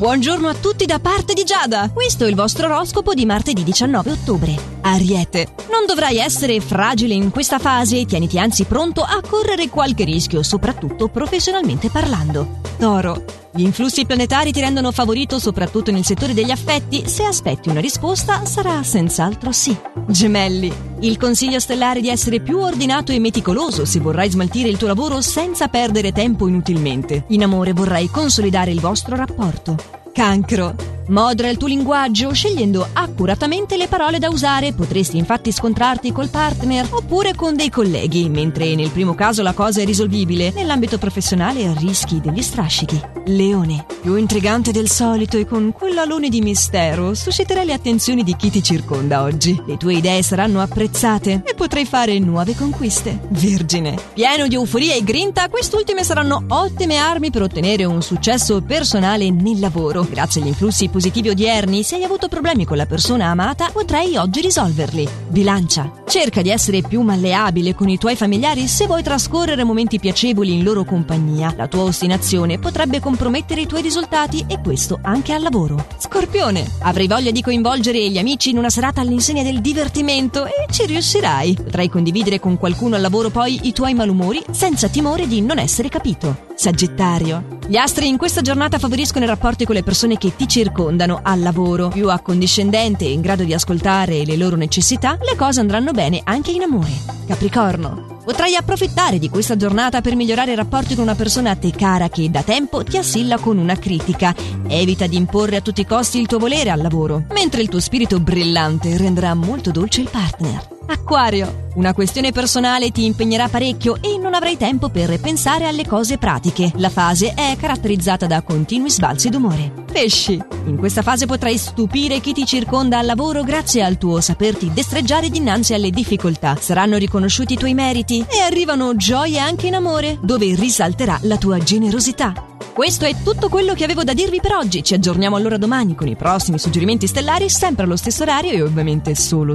Buongiorno a tutti da parte di Giada. Questo è il vostro oroscopo di martedì 19 ottobre. Ariete. Non dovrai essere fragile in questa fase e tieniti anzi pronto a correre qualche rischio, soprattutto professionalmente parlando. Toro. Gli influssi planetari ti rendono favorito soprattutto nel settore degli affetti. Se aspetti una risposta, sarà senz'altro sì. Gemelli. Il consiglio stellare di essere più ordinato e meticoloso se vorrai smaltire il tuo lavoro senza perdere tempo inutilmente. In amore vorrai consolidare il vostro rapporto. Cancro. Modera il tuo linguaggio scegliendo accuratamente le parole da usare. Potresti infatti scontrarti col partner oppure con dei colleghi, mentre nel primo caso la cosa è risolvibile. Nell'ambito professionale rischi degli strascichi. Leone. Più intrigante del solito e con quell'alone di mistero, susciterai le attenzioni di chi ti circonda oggi. Le tue idee saranno apprezzate e potrai fare nuove conquiste. Vergine. Pieno di euforia e grinta, quest'ultime saranno ottime armi per ottenere un successo personale nel lavoro. Grazie agli influssi positivi odierni, se hai avuto problemi con la persona amata, potrai oggi risolverli. Bilancia. Cerca di essere più malleabile con i tuoi familiari se vuoi trascorrere momenti piacevoli in loro compagnia. La tua ostinazione potrebbe compromettere i tuoi risultati e questo anche al lavoro. Scorpione. Avrai voglia di coinvolgere gli amici in una serata all'insegna del divertimento e ci riuscirai. Potrai condividere con qualcuno al lavoro poi i tuoi malumori senza timore di non essere capito. Sagittario. Gli astri in questa giornata favoriscono i rapporti con le persone che ti circondano al lavoro. Più accondiscendente e in grado di ascoltare le loro necessità, le cose andranno bene anche in amore. Capricorno. Potrai approfittare di questa giornata per migliorare i rapporti con una persona a te cara che da tempo ti assilla con una critica. Evita di imporre a tutti i costi il tuo volere al lavoro, mentre il tuo spirito brillante renderà molto dolce il partner. Acquario. Una questione personale ti impegnerà parecchio e non avrai tempo per pensare alle cose pratiche. La fase è caratterizzata da continui sbalzi d'umore. Pesci. In questa fase potrai stupire chi ti circonda al lavoro grazie al tuo saperti destreggiare dinanzi alle difficoltà. Saranno riconosciuti i tuoi meriti e arrivano gioie anche in amore, dove risalterà la tua generosità. Questo è tutto quello che avevo da dirvi per oggi. Ci aggiorniamo allora domani con i prossimi suggerimenti stellari, sempre allo stesso orario e ovviamente solo